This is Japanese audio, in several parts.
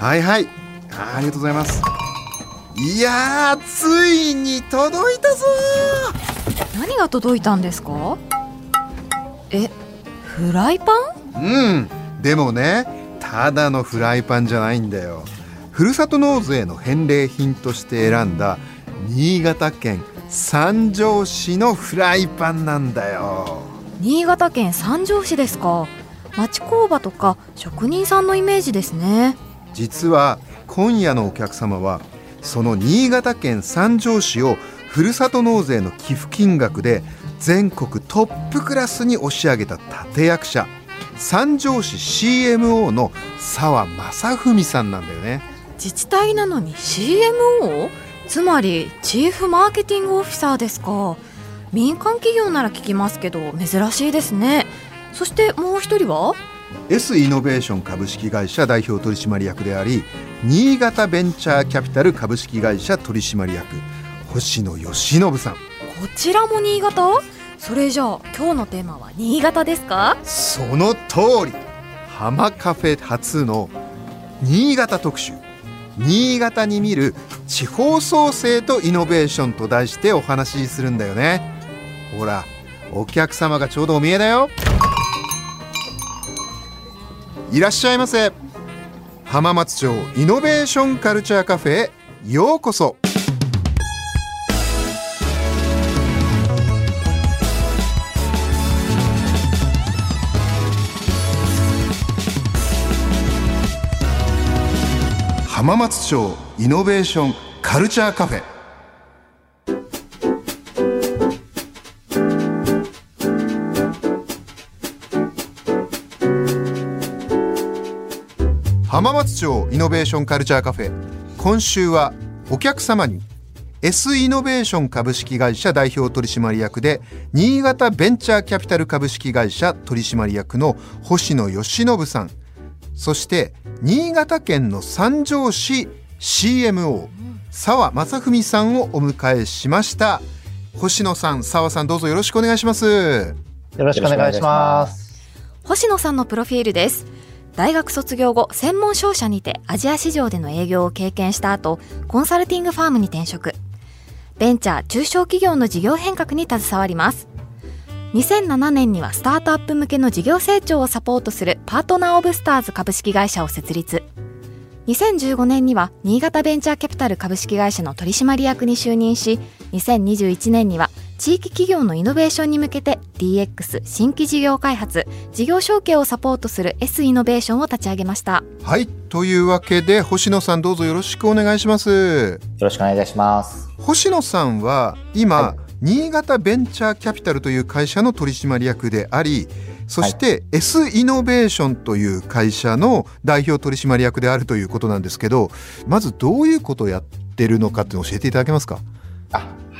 はいはい。あありがとうございます。いやついに届いたぞ何が届いたんですか？えフライパン？うん。でもねただのフライパンじゃないんだよ。ふるさと納税の返礼品として選んだ新潟県三条市のフライパンなんだよ。新潟県三条市ですか。町工場とか職人さんのイメージですね実は今夜のお客様はその新潟県三条市をふるさと納税の寄付金額で全国トップクラスに押し上げた立役者三条市 CMO の澤正文さんなんだよね。自治体なのに CMO? つまりチーフマーケティングオフィサーですか。民間企業なら聞きますけど珍しいですね。そしてもう一人は？S イノベーション株式会社代表取締役であり新潟ベンチャーキャピタル株式会社取締役星野義信さん。こちらも新潟？それじゃあ今日のテーマは新潟ですか？その通り。浜カフェ初の新潟特集。新潟に見る地方創生とイノベーションと題してお話しするんだよね。ほらお客様がちょうどお見えだよいらっしゃいませ。浜松町イノベーションカルチャーカフェへようこそ。浜松町イノベーションカルチャーカフェ。浜松町イノベーションカルチャーカフェ今週はお客様に S イノベーション株式会社代表取締役で新潟ベンチャーキャピタル株式会社取締役の星野義信さん。そして新潟県の三条市 CMO 澤正文さんをお迎えしました。星野さん澤さんどうぞよろしくお願いします。よろしくお願いします。星野さんのプロフィールです大学卒業後専門商社にてアジア市場での営業を経験した後コンサルティングファームに転職。ベンチャー中小企業の事業変革に携わります。2007年にはスタートアップ向けの事業成長をサポートするパートナーオブスターズ株式会社を設立。2015年には新潟ベンチャーキャピタル株式会社の取締役に就任し2021年には地域企業のイノベーションに向けて DX 新規事業開発事業承継をサポートする S イノベーションを立ち上げました。はい。というわけで星野さんどうぞよろしくお願いします。よろしくお願いいたします。星野さんは今、はい、新潟ベンチャーキャピタルという会社の取締役でありそして S イノベーションという会社の代表取締役であるということなんですけどまずどういうことをやってるのかって教えていただけますか？あ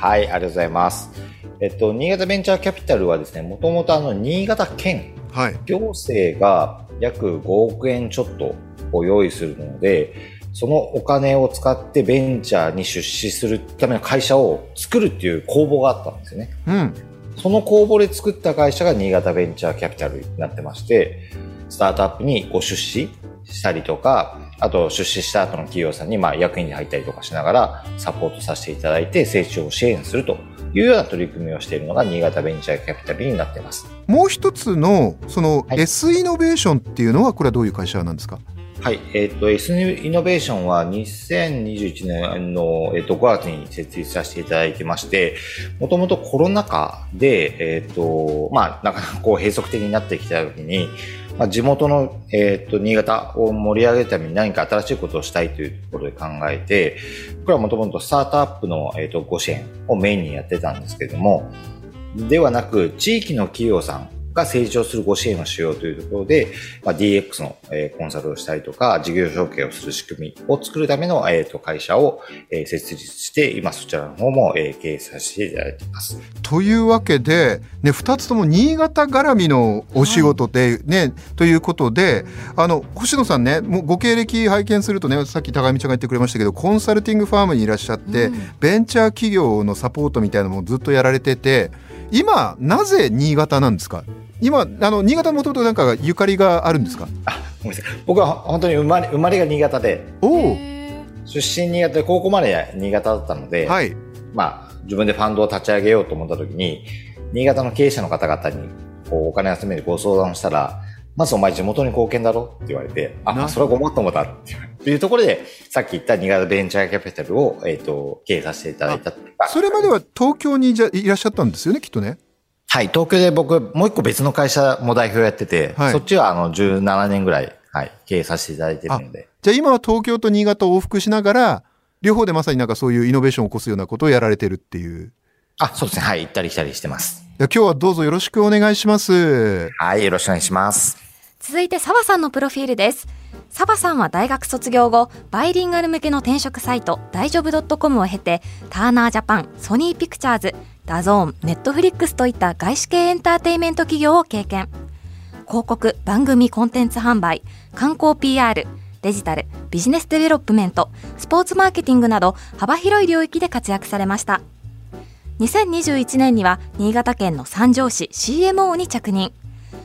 はいありがとうございますえっと、新潟ベンチャーキャピタルはですね、もともとあの、新潟県、はい、行政が約5億円ちょっとを用意するので、そのお金を使ってベンチャーに出資するための会社を作るっていう公募があったんですよね。うん。その公募で作った会社が新潟ベンチャーキャピタルになってまして、スタートアップにご出資したりとか、あと出資した後の企業さんにまあ役員に入ったりとかしながらサポートさせていただいて成長を支援するというような取り組みをしているのが新潟ベンチャーキャピタルになっています。もう一つのその S イノベーションっていうのはこれはどういう会社なんですか、はい。はいえっ、ー、と、S イノベーションは2021年の、えー、と5月に設立させていただいてまして、もともとコロナ禍で、えっ、ー、と、まあ、なかなかこう閉塞的になってきた時に、まあ、地元の、えっ、と、新潟を盛り上げるために何か新しいことをしたいというところで考えて、これはもともとスタートアップの、えっ、と、ご支援をメインにやってたんですけども、ではなく、地域の企業さんが成長するご支援をしようというところで、まあ、DX の、えー、コンサルをしたりとか、事業承継をする仕組みを作るための、えー、と会社を、えー、設立して、今そちらの方も、えー、経営させていただいています。というわけで、ね、2つとも新潟絡みのお仕事でね、はい、ということで、あの、星野さんね、もうご経歴拝見するとね、さっき高見ちゃんが言ってくれましたけど、コンサルティングファームにいらっしゃって、うん、ベンチャー企業のサポートみたいなのもずっとやられてて、今なぜ新潟なんですか？今あの新潟もともとなんかゆかりがあるんですか？あごめんなさい。僕は本当に生まれ生まれが新潟でお出身新潟で高校まで新潟だったので、はい、まあ自分でファンドを立ち上げようと思った時に新潟の経営者の方々にこうお金集めるご相談をしたらまずお前地元に貢献だろって言われて、あ、それはごもっともだっていうところで、さっき言った新潟ベンチャーキャピタルを、えっ、ー、と、経営させていただいたそれまでは東京にじゃいらっしゃったんですよね、きっとね。はい、東京で僕、もう一個別の会社も代表やってて、はい、そっちはあの17年ぐらい、はい、経営させていただいてるので。じゃあ今は東京と新潟を往復しながら、両方でまさになんかそういうイノベーションを起こすようなことをやられてるっていう。あ、そうですね。はい、行ったり来たりしてます。今日はどうぞよろしくお願いします。はい、よろしくお願いします。続いて澤さんのプロフィールです澤さんは大学卒業後バイリンガル向けの転職サイト大丈夫 .com を経てターナージャパンソニーピクチャーズ DAZN ネットフリックスといった外資系エンターテイメント企業を経験広告番組コンテンツ販売観光 PR デジタルビジネスデベロップメントスポーツマーケティングなど幅広い領域で活躍されました2021年には新潟県の三条市 CMO に着任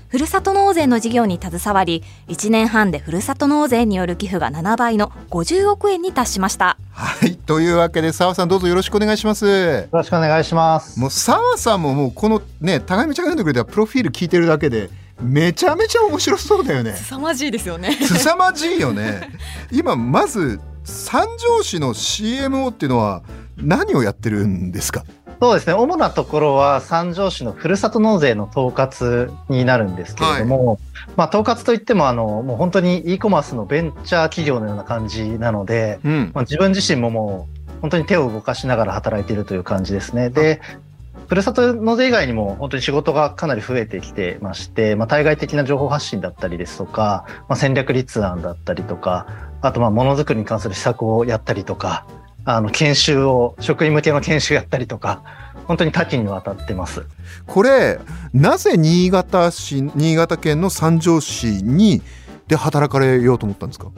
ふるさと納税の事業に携わり1年半でふるさと納税による寄付が7倍の50億円に達しました。はいというわけで澤さんどうぞよろしくお願いします。よろしくお願いします。もう澤さんももうこのね高見ちゃんが読んでくれたプロフィール聞いてるだけでめちゃめちゃ面白そうだよね。凄まじいですよね。凄まじいよね。今まず三条市の CMO っていうのは何をやってるんですか？そうですね。主なところは三条市のふるさと納税の統括になるんですけれども、はい、まあ、統括といってもあのもう本当に e コマースのベンチャー企業のような感じなので、うん、まあ、自分自身ももう本当に手を動かしながら働いているという感じですね。でふるさと納税以外にも本当に仕事がかなり増えてきてまして、まあ、対外的な情報発信だったりですとか、まあ、戦略立案だったりとかあとまあものづくりに関する施策をやったりとかあの研修を職員向けの研修やったりとか本当に多岐にわたってます。これなぜ新潟市新潟県の三条市にで働かれようと思ったんですか？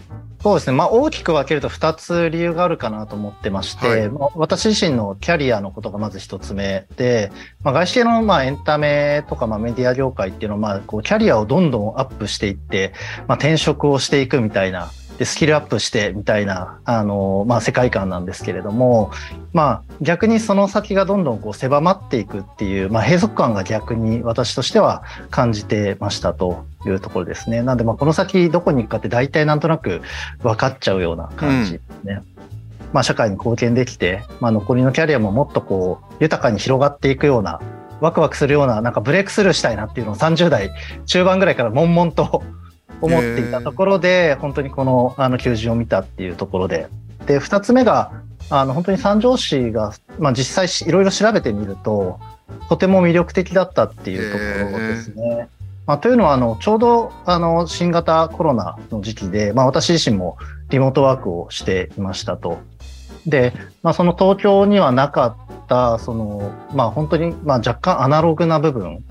そうですね、まあ、大きく分けると2つ理由があるかなと思ってまして、はい、まあ、私自身のキャリアのことがまず1つ目で、まあ、外資系のまあエンタメとかまあメディア業界っていうのはまあこうキャリアをどんどんアップしていって、まあ、転職をしていくみたいなでスキルアップしてみたいなあの、まあ、世界観なんですけれども、まあ、逆にその先がどんどんこう狭まっていくっていう、まあ、閉塞感が逆に私としては感じてましたというところですね。なんでまあこの先どこに行くかって大体なんとなく分かっちゃうような感じですね。うんまあ、社会に貢献できて、まあ、残りのキャリアももっとこう豊かに広がっていくようなワクワクするようななんかブレイクスルーしたいなっていうのを30代中盤ぐらいから悶々と思っていたところで、本当にこのあの求人を見たっていうところで。で、2つ目が、あの本当に三条市が、まあ、実際いろいろ調べてみると、とても魅力的だったっていうところですね。まあ、というのはあのちょうどあの新型コロナの時期で、まあ、私自身もリモートワークをしていましたと。で、まあ、その東京にはなかったその、まあ、本当にまあ若干アナログな部分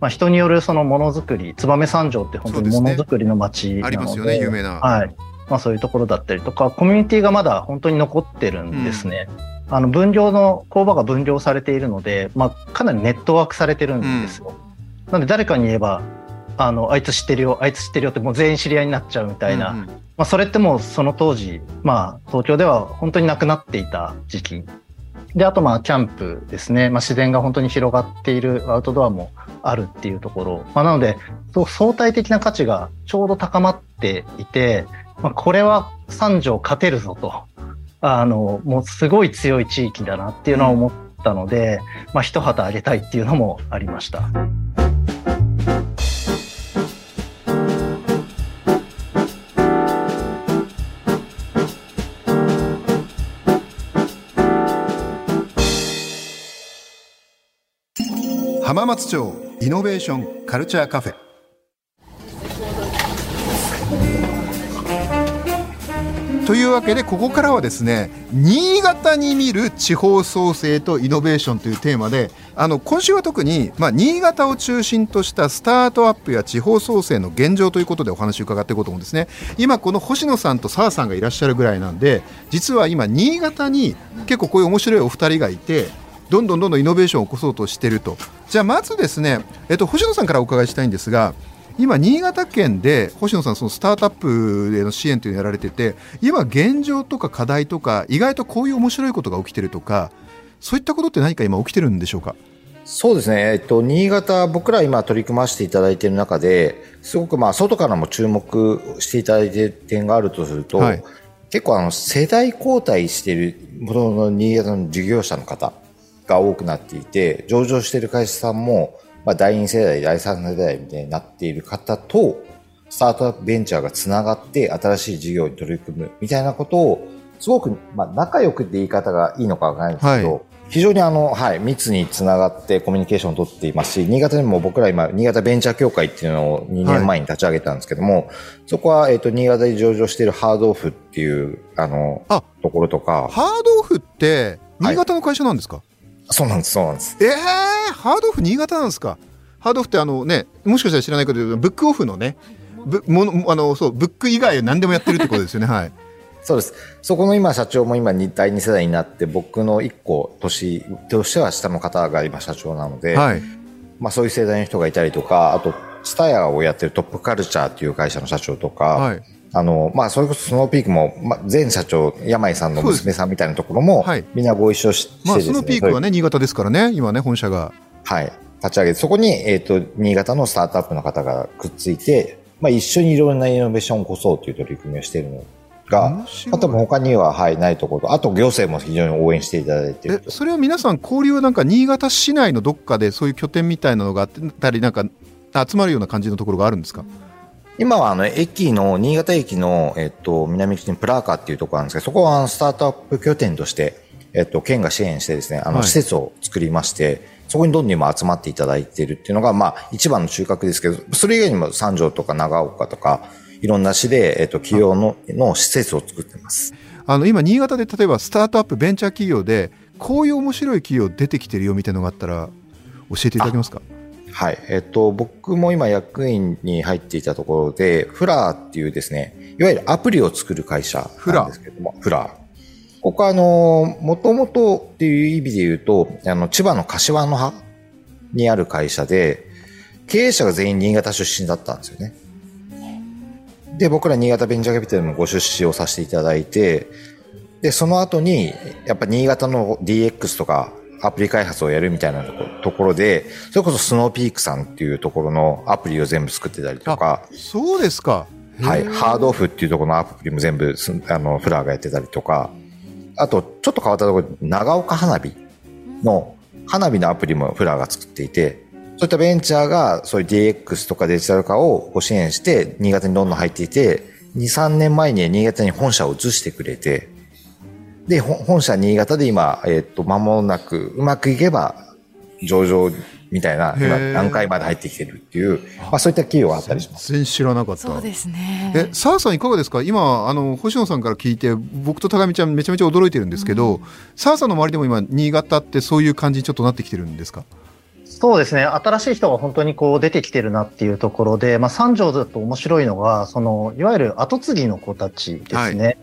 まあ、人によるそのものづくり燕三条って本当にものづくりの街なので、ね、ありますよね有名な、はい。まあ、そういうところだったりとかコミュニティがまだ本当に残ってるんですね。うん、あの分業の工場が分業されているので、まあ、かなりネットワークされてるんですよ。うん、なので誰かに言えばあのあいつ知ってるよあいつ知ってるよってもう全員知り合いになっちゃうみたいな、うんうん、まあ、それってもうその当時、まあ、東京では本当になくなっていた時期であとまあキャンプですね、まあ、自然が本当に広がっているアウトドアもあるっていうところ、まあ、なので相対的な価値がちょうど高まっていて、まあ、これは三条勝てるぞと。あのもうすごい強い地域だなっていうのは思ったので、うん、まあ、一旗あげたいっていうのもありました。浜松町イノベーションカルチャーカフェ。というわけでここからはですね新潟に見る地方創生とイノベーションというテーマであの今週は特に、まあ、新潟を中心としたスタートアップや地方創生の現状ということでお話を伺っていこうと思うんですね。今この星野さんと澤さんがいらっしゃるぐらいなんで実は今新潟に結構こういう面白いお二人がいてどんどんどんどんイノベーションを起こそうとしていると。じゃあまずですね、えっと、星野さんからお伺いしたいんですが今、新潟県で星野さん、そのスタートアップでの支援というのをやられてて、今、現状とか課題とか、意外とこういう面白いことが起きてるとか、そういったことって何か今、起きてるんでしょうか？そうですね、えっと、新潟、僕ら今取り組ませていただいている中で、すごくまあ外からも注目していただいている点があるとすると、はい、結構あの世代交代しているものの新潟の事業者の方が多くなっていて、上場している会社さんも、まあ、第2世代、第3世代みたいになっている方と、スタートアップベンチャーがつながって新しい事業に取り組むみたいなことを、すごく、まあ、仲良くって言い方がいいのかわからないんですけど、はい、非常にあの、はい、密につながってコミュニケーションを取っていますし、新潟でも僕ら今、新潟ベンチャー協会っていうのを2年前に立ち上げたんですけども、はい、そこは、えっ、ー、と、新潟で上場しているハードオフっていう、あの、あところとか。ハードオフって、新潟の会社なんですか、はいそうなんです、そうなんです。ええー、ハードオフ新潟なんですか？ハードオフってあのね、もしかしたら知らないけど、ブックオフのね、ブものあのそうブック以外何でもやってるってことですよね。はい。そうです。そこの今社長も今第2世代になって僕の1個年としては下の方が今社長なので、はい、まあそういう世代の人がいたりとか、あとスタヤをやってるトップカルチャーっていう会社の社長とか、はい、あの、まあ、それこそスノーピークも、まあ、前社長、山井さんの娘さんみたいなところも、はい、みんなご一緒してね。まあ、スノーピークはね、新潟ですからね、今ね、本社が。はい。立ち上げて、そこに、えっ、ー、と、新潟のスタートアップの方がくっついて、まあ、一緒にいろんなイノベーションを起こそうという取り組みをしているのが、あとも他には、はい、ないところと、あと行政も非常に応援していただいてそれは皆さん交流はなんか新潟市内のどっかでそういう拠点みたいなのがあったり、なんか集まるような感じのところがあるんですか？今はあの駅の、新潟駅の、えっと、南口にプラーカっていうところなんですけど、そこはスタートアップ拠点として、えっと、県が支援してですね、あの、施設を作りまして、はい、そこにどんどん今集まっていただいているっていうのが、まあ、一番の中核ですけど、それ以外にも三条とか長岡とか、いろんな市で、えっと、企業の、の施設を作ってます。あの、今、新潟で例えばスタートアップベンチャー企業で、こういう面白い企業出てきてるよみたいなのがあったら、教えていただけますか？はい。えっと、僕も今役員に入っていたところで、フラーっていうですね、いわゆるアプリを作る会社なんですけども、フラー。ここはあの、もともとっていう意味で言うと、あの、千葉の柏の葉にある会社で、経営者が全員新潟出身だったんですよね。で、僕ら新潟ベンチャーキャピタルもご出資をさせていただいて、で、その後に、やっぱ新潟の DX とか、アプリ開発をやるみたいなところで、それこそスノーピークさんっていうところのアプリを全部作ってたりとか。そうですか。はい。ハードオフっていうところのアプリも全部、あの、フラーがやってたりとか。あと、ちょっと変わったところで、長岡花火の花火のアプリもフラーが作っていて、そういったベンチャーが、そういう DX とかデジタル化をご支援して、新潟にどんどん入っていて、2、3年前に新潟に本社を移してくれて、で、本社新潟で今、えっ、ー、と、間もなく、うまくいけば、上場みたいな、今、段階まで入ってきてるっていう、まあ、そういった企業があったりします。全然知らなかった。そうですね。え、澤さんいかがですか？今、あの、星野さんから聞いて、僕と高見ちゃんめちゃめちゃ驚いてるんですけど、澤、うん、さんの周りでも今、新潟ってそういう感じにちょっとなってきてるんですか？そうですね。新しい人が本当にこう出てきてるなっていうところで、まあ、三条だと面白いのが、その、いわゆる後継ぎの子たちですね。はい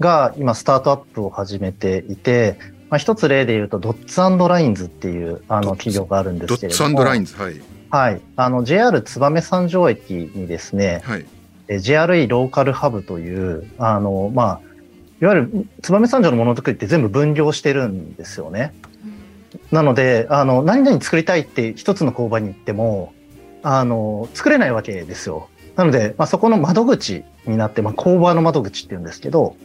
が今スタートアップを始めていて、まあ、一つ例で言うと、ドッツラインズっていうあの企業があるんですけれども。ドッツラインズ、はい。はい。あの、JR 燕三条駅にですね、はい、JRE ローカルハブという、あの、まあ、いわゆる燕三条のものづくりって全部分業してるんですよね。なので、あの、何々作りたいって一つの工場に行っても、あの、作れないわけですよ。なので、まあ、そこの窓口になって、まあ、工場の窓口っていうんですけど、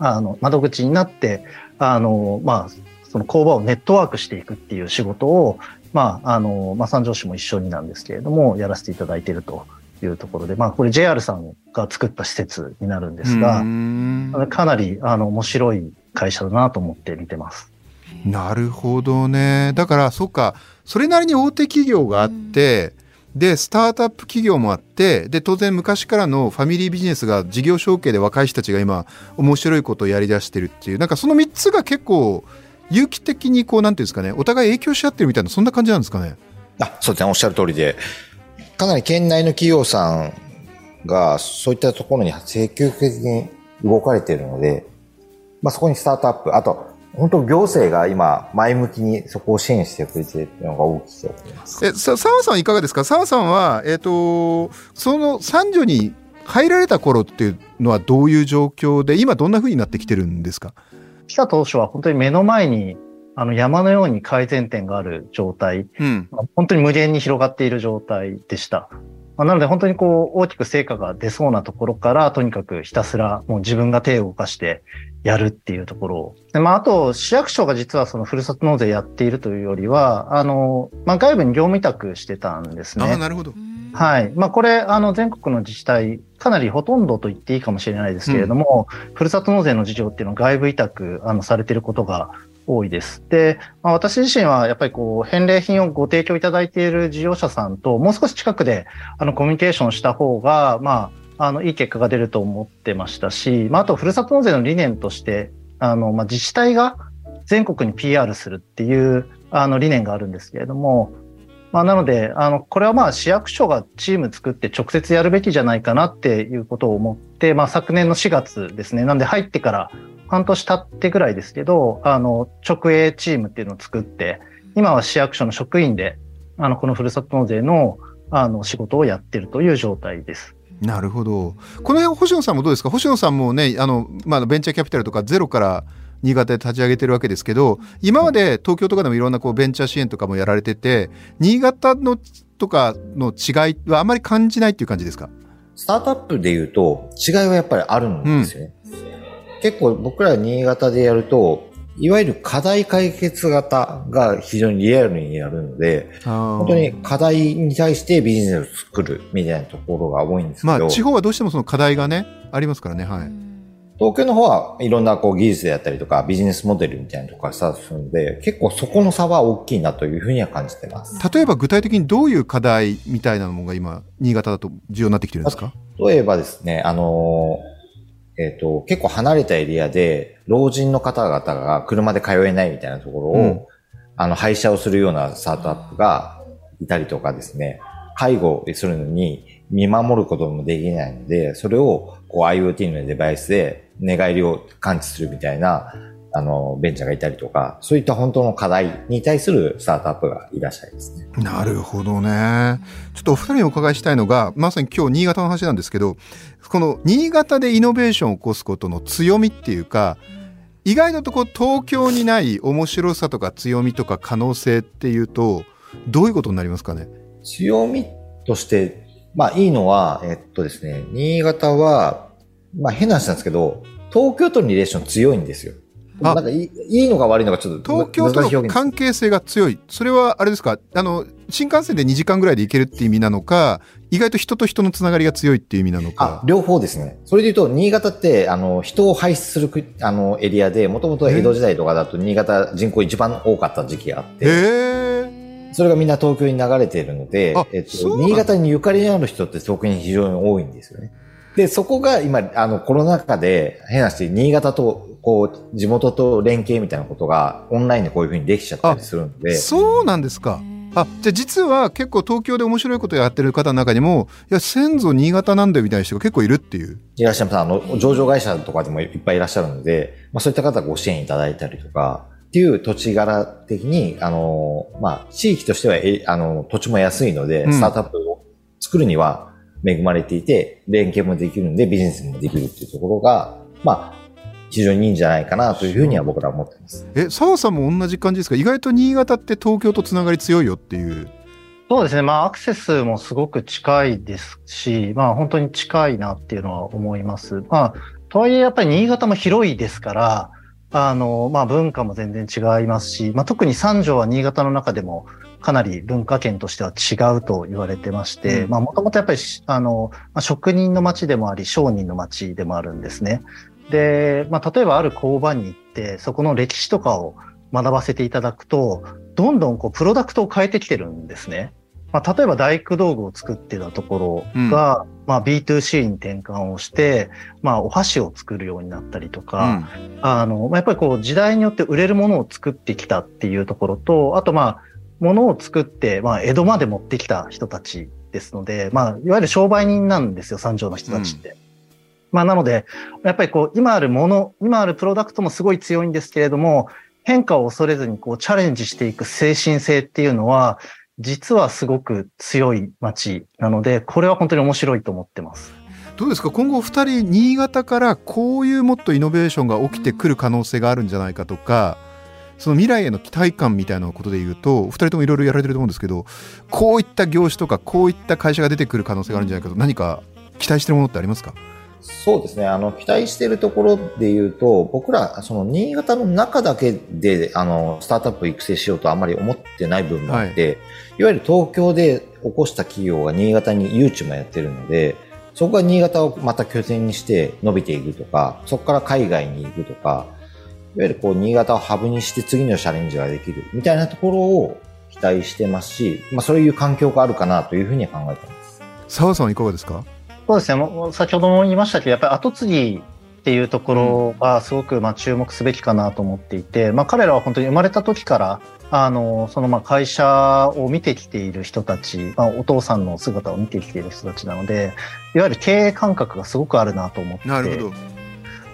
あの、窓口になって、あの、まあ、その工場をネットワークしていくっていう仕事を、まあ、あの、まあ、三条市も一緒になんですけれども、やらせていただいているというところで、まあ、これ JR さんが作った施設になるんですが、かなり、あの、面白い会社だなと思って見てます。なるほどね。だから、そっか、それなりに大手企業があって、でスタートアップ企業もあってで当然昔からのファミリービジネスが事業承継で若い人たちが今面白いことをやりだしてるっていうなんかその3つが結構有機的にこうなんていうんですかねお互い影響し合ってるみたいなそんな感じなんですかね。あそうですね。おっしゃる通りで。かなり県内の企業さんがそういったところに積極的に動かれているので、まあ、そこにスタートアップあと本当行政が今前向きにそこを支援してくれてるっていうのが大きいと思います。え、さ、澤さんいかがですか？澤さんは、えっ、ー、と、その三女に入られた頃っていうのはどういう状況で、今どんなふうになってきてるんですか？来た当初は本当に目の前にあの山のように改善点がある状態、うん、本当に無限に広がっている状態でした。なので本当にこう大きく成果が出そうなところからとにかくひたすらもう自分が手を動かしてやるっていうところを。でまあ、あと、市役所が実はそのふるさと納税やっているというよりは、あの、まあ、外部に業務委託してたんですね。あなるほど。はい。まあ、これ、あの、全国の自治体、かなりほとんどと言っていいかもしれないですけれども、うん、ふるさと納税の事業っていうのを外部委託、あの、されていることが多いです。で、まあ、私自身はやっぱりこう、返礼品をご提供いただいている事業者さんと、もう少し近くで、あの、コミュニケーションした方が、まあ、あの、いい結果が出ると思ってましたし、まあ、あと、ふるさと納税の理念として、あの、まあ、自治体が全国に PR するっていう、あの、理念があるんですけれども、まあ、なので、あの、これはまあ、市役所がチーム作って直接やるべきじゃないかなっていうことを思って、まあ、昨年の4月ですね。なんで、入ってから半年経ってぐらいですけど、あの、直営チームっていうのを作って、今は市役所の職員で、あの、このふるさと納税の、あの、仕事をやってるという状態です。なるほど。この辺星野さんもどうですか？星野さんもねあの、まあ、ベンチャーキャピタルとかゼロから新潟で立ち上げてるわけですけど今まで東京とかでもいろんなこうベンチャー支援とかもやられてて新潟のとかの違いはあまり感じないっていう感じですか？スタートアップでいうと違いはやっぱりあるんですよね。うん、結構僕ら新潟でやるといわゆる課題解決型が非常にリアルにやるので、本当に課題に対してビジネスを作るみたいなところが多いんですけど。まあ、地方はどうしてもその課題がね、ありますからね、はい。東京の方はいろんなこう技術であったりとかビジネスモデルみたいなところがスタートするので、結構そこの差は大きいなというふうには感じてます。例えば具体的にどういう課題みたいなのが今、新潟だと重要になってきてるんですか？例えばですね、あのえっ、ー、と、結構離れたエリアで、老人の方々が車で通えないみたいなところを、うん、あの、廃車をするようなスタートアップがいたりとかですね、介護するのに見守ることもできないので、それをこう IoT のデバイスで寝返りを感知するみたいなあの、ベンチャーがいたりとか、そういった本当の課題に対するスタートアップがいらっしゃいますね。なるほどね。ちょっとお二人にお伺いしたいのが、まさに今日新潟の話なんですけど、この新潟でイノベーションを起こすことの強みっていうか、意外のとこ東京にない面白さとか強みとか可能性っていうと、どういうことになりますかね？強みとして、まあいいのは、えっとですね、新潟は、まあ変な話なんですけど、東京とのリレーション強いんですよ。なんかいいのか悪いのかちょっと東京との関係性が強い。それはあれですか？あの新幹線で2時間ぐらいで行けるっていう意味なのか意外と人と人のつながりが強いっていう意味なのか。両方ですね。それで言うと新潟ってあの人を排出するあのエリアでもともと江戸時代とかだと新潟人口一番多かった時期があってそれがみんな東京に流れているので、えっと、新潟にゆかりのある人って東京に非常に多いんですよね。で、そこが今、あの、コロナ禍で、変な話、新潟と、こう、地元と連携みたいなことが、オンラインでこういうふうにできちゃったりするんで。そうなんですか。あ、じゃあ実は結構東京で面白いことやってる方の中にも、いや、先祖新潟なんだよみたいな人が結構いるっていう。いらっしゃいます。あの、上場会社とかでもいっぱいいらっしゃるので、まあそういった方ご支援いただいたりとか、っていう土地柄的に、あの、まあ、地域としては、え、あの、土地も安いので、スタートアップを作るには、恵まれていて、連携もできるんで、ビジネスもできるっていうところが、まあ、非常にいいんじゃないかなというふうには僕らは思ってます。え、澤さんも同じ感じですか？意外と新潟って東京とつながり強いよっていう。そうですね。まあ、アクセスもすごく近いですし、まあ、本当に近いなっていうのは思います。まあ、とはいえ、やっぱり新潟も広いですから、あの、まあ、文化も全然違いますし、まあ、特に三条は新潟の中でも、かなり文化圏としては違うと言われてまして、まあもともとやっぱり、あの、職人の街でもあり、商人の街でもあるんですね。で、まあ例えばある工場に行って、そこの歴史とかを学ばせていただくと、どんどんこうプロダクトを変えてきてるんですね。まあ、例えば大工道具を作ってたところが、うん、まあ、B2C に転換をして、まあ、お箸を作るようになったりとか、うん、あの、やっぱりこう時代によって売れるものを作ってきたっていうところと、あとまあ、ものを作って、まあ、江戸まで持ってきた人たちですので、まあ、いわゆる商売人なんですよ、三条の人たちって。うん、まあ、なので、やっぱりこう、今あるもの、今あるプロダクトもすごい強いんですけれども、変化を恐れずにこう、チャレンジしていく精神性っていうのは、実はすごく強い街なので、これは本当に面白いと思ってます。どうですか？今後二人新潟からこういうもっとイノベーションが起きてくる可能性があるんじゃないかとかその未来への期待感みたいなことで言うと二人ともいろいろやられてると思うんですけどこういった業種とかこういった会社が出てくる可能性があるんじゃないかと何か期待してるものってありますか？そうですね。あの、期待しているところで言うと、僕ら、その、新潟の中だけで、あの、スタートアップ育成しようとあんまり思ってない部分もあって、はい、いわゆる東京で起こした企業が新潟に誘致もやってるので、そこが新潟をまた拠点にして伸びていくとか、そこから海外に行くとか、いわゆるこう、新潟をハブにして次のチャレンジができるみたいなところを期待してますし、まあ、そういう環境があるかなというふうに考えてます。澤さんいかがですか？そうですね。もう先ほども言いましたけど、やっぱり後継ぎっていうところがすごくまあ注目すべきかなと思っていて、まあ彼らは本当に生まれた時から、あの、そのまあ会社を見てきている人たち、まあお父さんの姿を見てきている人たちなので、いわゆる経営感覚がすごくあるなと思って。なるほど。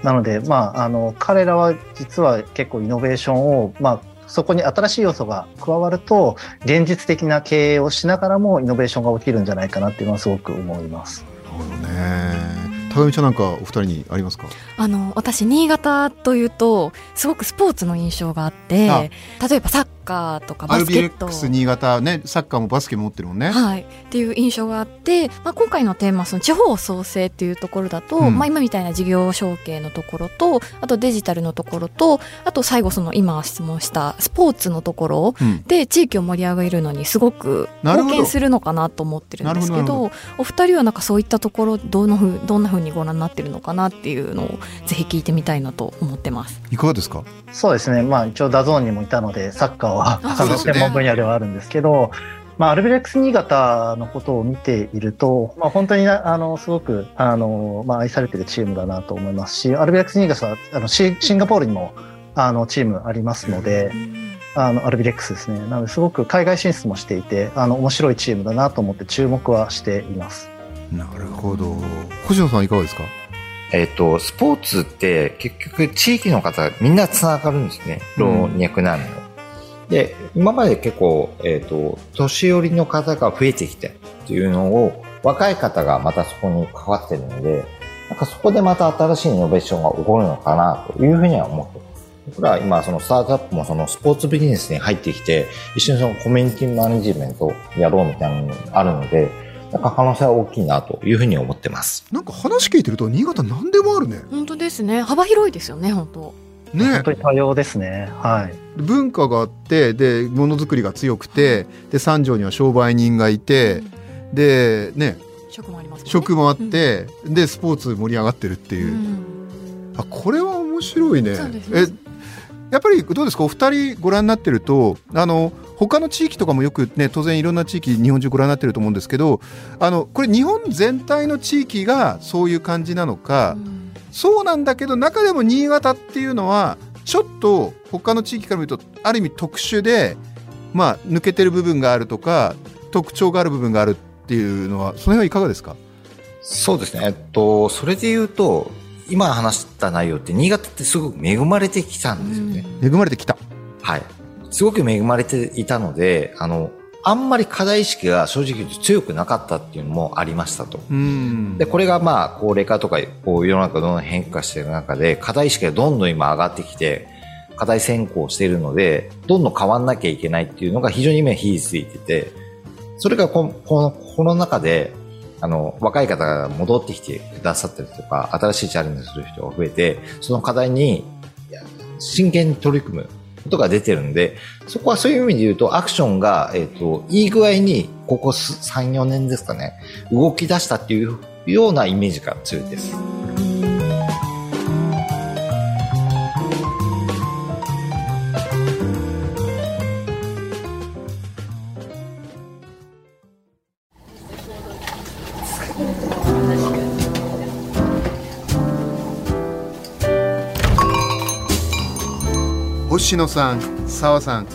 なので、まあ、あの、彼らは実は結構イノベーションを、まあ、そこに新しい要素が加わると、現実的な経営をしながらもイノベーションが起きるんじゃないかなっていうのはすごく思います。ほどね。高見ちゃんなんかお二人にありますか？あの私新潟というとすごくスポーツの印象があって例えばサッカーとかバスケット。RBX 新潟ねサッカーもバスケも持ってるもんね。はい。っていう印象があって、まあ、今回のテーマその地方創生っていうところだと、うん、まあ、今みたいな事業承継のところとあとデジタルのところとあと最後その今質問したスポーツのところで地域を盛り上げるのにすごく貢献するのかなと思ってるんですけどお二人はなんかそういったところどのふどんなふうにご覧になってるのかなっていうのをぜひ聞いてみたいなと思ってます。いかがですか？そうですね。まあ一応 DAZN にもいたのでサッカーは専門分野ではあるんですけど、まあ、アルビレックス新潟のことを見ていると、まあ、本当にあのすごくあの、まあ、愛されているチームだなと思いますし、アルビレックス新潟はあのシシンガポールにもあのチームありますので、あのアルビレックスですね。なのですごく海外進出もしていて、あの面白いチームだなと思って注目はしています。なるほど。星野さんいかがですか？えっ、と、スポーツって結局地域の方みんなつながるんですね。老若男女。で、今まで結構、えっ、ー、と、年寄りの方が増えてきてっていうのを、若い方がまたそこに関わってるので、なんかそこでまた新しいイノベーションが起こるのかなというふうには思ってます。僕らは今そのスタートアップもそのスポーツビジネスに入ってきて、一緒にそのコミュニティマネジメントをやろうみたいなのがあるので、なんか可能性は大きいなというふうに思ってます。なんか話聞いてると新潟何でもあるね。本当ですね。幅広いですよね、本当。ね、本当に多様ですね。はい。文化があってでものづくりが強くてで三条には商売人がいて、でね。職もあります、ね、職もあって、うん、でスポーツ盛り上がってるっていう、うん、あこれは面白いね。ね。えやっぱりどうですか？お二人ご覧になってるとあの他の地域とかもよくね当然いろんな地域日本中ご覧になってると思うんですけどあのこれ日本全体の地域がそういう感じなのか、うん。そうなんだけど中でも新潟っていうのはちょっと他の地域から見るとある意味特殊でまあ抜けてる部分があるとか特徴がある部分があるっていうのはその辺はいかがですか？そうですね。えっとそれで言うと今話した内容って新潟ってすごく恵まれてきたんですよね、恵まれてきた。はい。すごく恵まれていたのであのあんまり課題意識が正直言うと強くなかったっていうのもありましたと。で、これがまあ、高齢化とか、こう、世の中どんどん変化している中で、課題意識がどんどん今上がってきて、課題先行しているので、どんどん変わんなきゃいけないっていうのが非常に今火ついてて、それがこの、この中で、あの、若い方が戻ってきてくださったりとか、新しいチャレンジする人が増えて、その課題に真剣に取り組むことが出てるんで、そこはそういう意味で言うと、アクションが、えっ、ー、と、いい具合に、ここ3、4年ですかね、動き出したっていうようなイメージが強いです。星野さん澤さん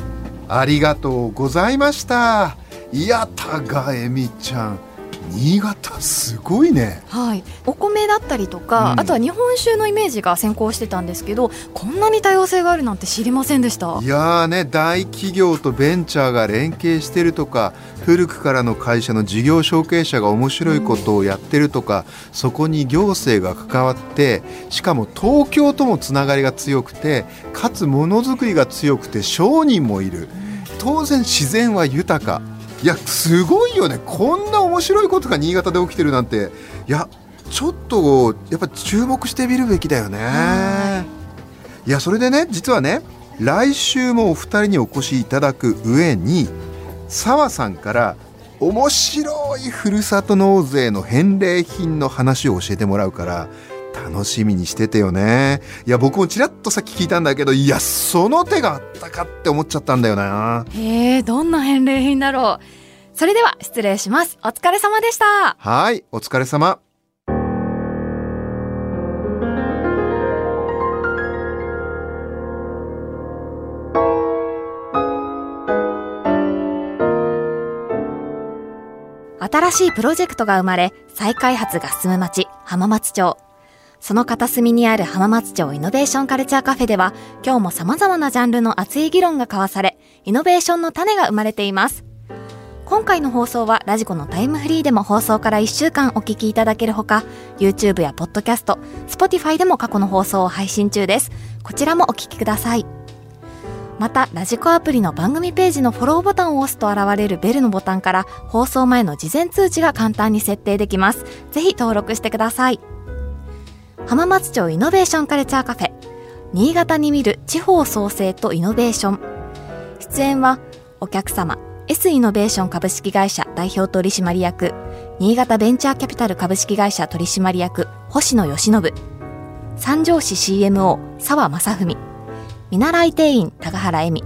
ありがとうございました。いやたがえみちゃん。新潟？すごいね。はい。お米だったりとか、うん、あとは日本酒のイメージが先行してたんですけどこんなに多様性があるなんて知りませんでした。いやーね大企業とベンチャーが連携してるとか古くからの会社の事業承継者が面白いことをやってるとか、うん、そこに行政が関わってしかも東京ともつながりが強くてかつものづくりが強くて商人もいる。当然自然は豊かいやすごいよね。こんな面白いことが新潟で起きてるなんて。いやちょっとやっぱ注目してみるべきだよね。いやそれでね実はね来週もお二人にお越しいただく上に澤さんから面白いふるさと納税の返礼品の話を教えてもらうから楽しみにしててよね。いや僕もちらっとさっき聞いたんだけどいやその手があったかって思っちゃったんだよな。へえどんな返礼品だろう。それでは失礼します。お疲れ様でした。はいお疲れ様。新しいプロジェクトが生まれ、再開発が進む町、浜松町。その片隅にある浜松町イノベーションカルチャーカフェでは、今日も様々なジャンルの熱い議論が交わされ、イノベーションの種が生まれています。今回の放送はラジコのタイムフリーでも放送から1週間お聞きいただけるほか、YouTube や Podcast、Spotify でも過去の放送を配信中です。こちらもお聞きください。また、ラジコアプリの番組ページのフォローボタンを押すと現れるベルのボタンから放送前の事前通知が簡単に設定できます。ぜひ登録してください。浜松町イノベーションカルチャーカフェ。新潟に見る地方創生とイノベーション。出演はお客様 S イノベーション株式会社代表取締役新潟ベンチャーキャピタル株式会社取締役星野義信。三条市 CMO 沢正文。見習い店員高原恵美。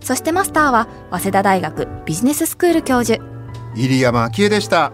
そしてマスターは早稲田大学ビジネススクール教授。入山昭恵でした。